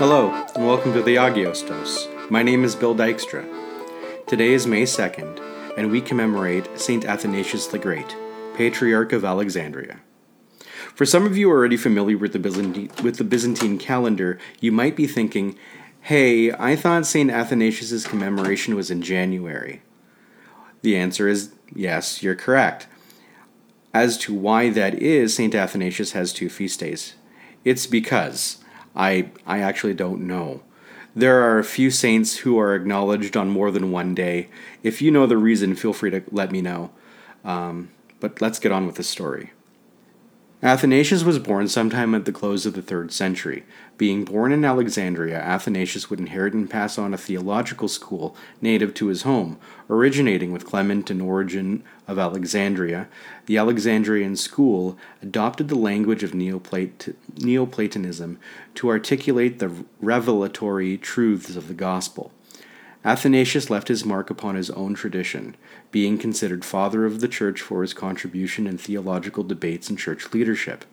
Hello, and welcome to the Agios My name is Bill Dykstra. Today is May 2nd, and we commemorate St. Athanasius the Great, Patriarch of Alexandria. For some of you already familiar with the, Byzantine, with the Byzantine calendar, you might be thinking, hey, I thought St. Athanasius' commemoration was in January. The answer is yes, you're correct. As to why that is, St. Athanasius has two feast days. It's because I, I actually don't know. There are a few saints who are acknowledged on more than one day. If you know the reason, feel free to let me know. Um, but let's get on with the story. Athanasius was born sometime at the close of the third century. Being born in Alexandria, Athanasius would inherit and pass on a theological school native to his home, originating with Clement and Origen of Alexandria. The Alexandrian school adopted the language of Neoplat- Neoplatonism to articulate the revelatory truths of the gospel. Athanasius left his mark upon his own tradition, being considered father of the church for his contribution in theological debates and church leadership.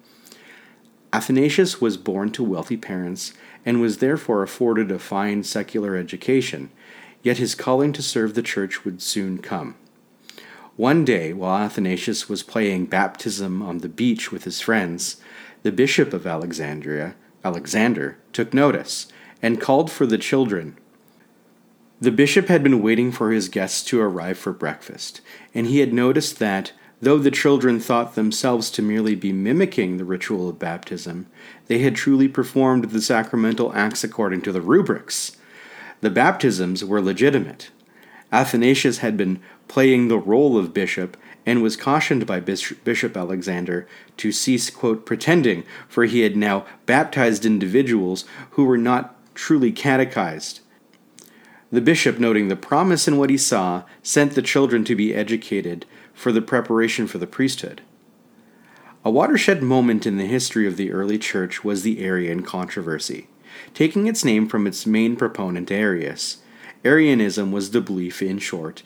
Athanasius was born to wealthy parents and was therefore afforded a fine secular education, yet his calling to serve the church would soon come. One day, while Athanasius was playing baptism on the beach with his friends, the bishop of Alexandria, Alexander, took notice and called for the children the bishop had been waiting for his guests to arrive for breakfast, and he had noticed that, though the children thought themselves to merely be mimicking the ritual of baptism, they had truly performed the sacramental acts according to the rubrics. The baptisms were legitimate. Athanasius had been playing the role of bishop and was cautioned by Bishop Alexander to cease, quote, pretending, for he had now baptized individuals who were not truly catechized. The bishop, noting the promise in what he saw, sent the children to be educated for the preparation for the priesthood. A watershed moment in the history of the early church was the Arian controversy. Taking its name from its main proponent, Arius, Arianism was the belief, in short,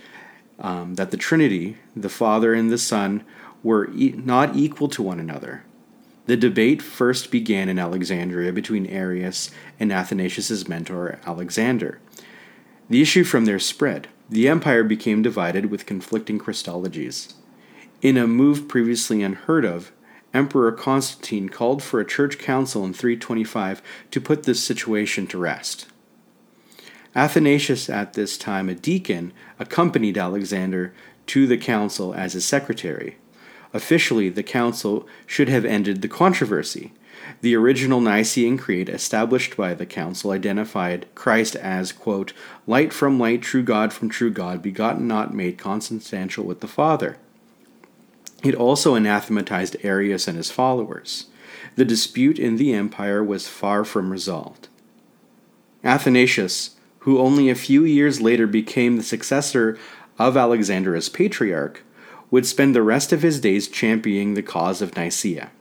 um, that the Trinity, the Father and the Son, were e- not equal to one another. The debate first began in Alexandria between Arius and Athanasius' mentor, Alexander. The issue from there spread. The empire became divided with conflicting Christologies. In a move previously unheard of, Emperor Constantine called for a church council in 325 to put this situation to rest. Athanasius, at this time a deacon, accompanied Alexander to the council as his secretary. Officially, the council should have ended the controversy, the original Nicene Creed, established by the Council, identified Christ as, quote, light from light, true God from true God, begotten not made consubstantial with the Father. It also anathematized Arius and his followers. The dispute in the empire was far from resolved. Athanasius, who only a few years later became the successor of Alexander as patriarch, would spend the rest of his days championing the cause of Nicaea.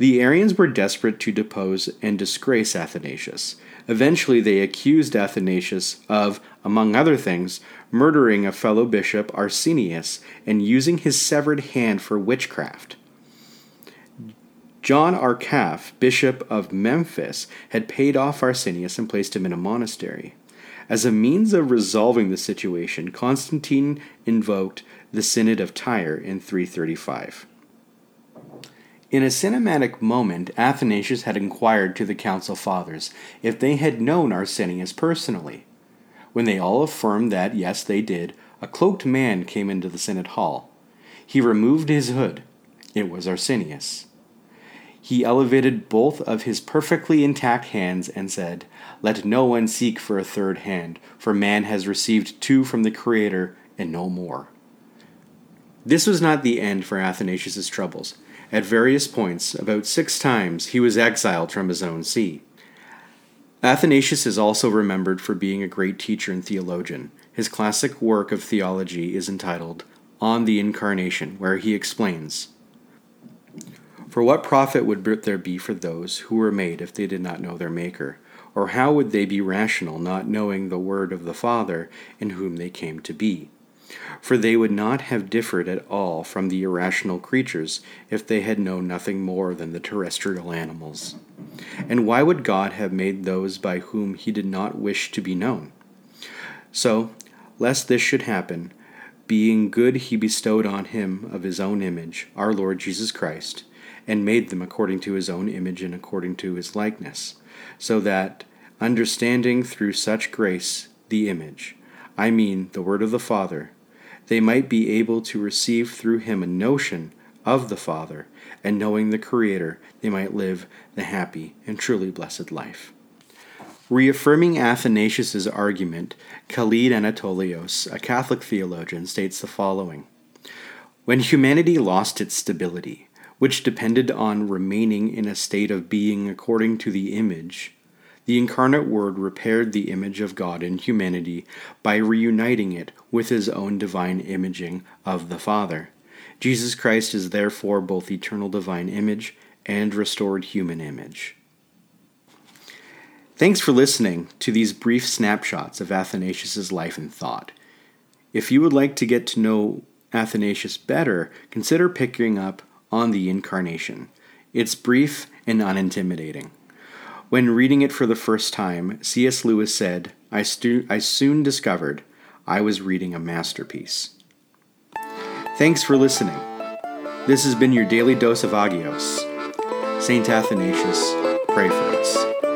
The Arians were desperate to depose and disgrace Athanasius. Eventually, they accused Athanasius of, among other things, murdering a fellow bishop, Arsenius, and using his severed hand for witchcraft. John Arcaph, bishop of Memphis, had paid off Arsenius and placed him in a monastery. As a means of resolving the situation, Constantine invoked the Synod of Tyre in 335. In a cinematic moment, Athanasius had inquired to the council fathers if they had known Arsenius personally. When they all affirmed that, yes, they did, a cloaked man came into the Senate hall. He removed his hood. It was Arsenius. He elevated both of his perfectly intact hands and said, Let no one seek for a third hand, for man has received two from the Creator and no more. This was not the end for Athanasius's troubles. At various points, about six times, he was exiled from his own see. Athanasius is also remembered for being a great teacher and theologian. His classic work of theology is entitled On the Incarnation, where he explains For what profit would there be for those who were made if they did not know their Maker? Or how would they be rational, not knowing the Word of the Father in whom they came to be? For they would not have differed at all from the irrational creatures if they had known nothing more than the terrestrial animals. And why would God have made those by whom he did not wish to be known? So, lest this should happen, being good, he bestowed on him of his own image, our Lord Jesus Christ, and made them according to his own image and according to his likeness, so that, understanding through such grace the image, I mean the word of the Father, they might be able to receive through him a notion of the Father, and knowing the Creator, they might live the happy and truly blessed life. Reaffirming Athanasius's argument, Khaled Anatolios, a Catholic theologian, states the following When humanity lost its stability, which depended on remaining in a state of being according to the image, the incarnate Word repaired the image of God in humanity by reuniting it with his own divine imaging of the Father. Jesus Christ is therefore both eternal divine image and restored human image. Thanks for listening to these brief snapshots of Athanasius' life and thought. If you would like to get to know Athanasius better, consider picking up on the Incarnation. It's brief and unintimidating. When reading it for the first time, C.S. Lewis said, I, stu- I soon discovered I was reading a masterpiece. Thanks for listening. This has been your daily dose of Agios. St. Athanasius, pray for us.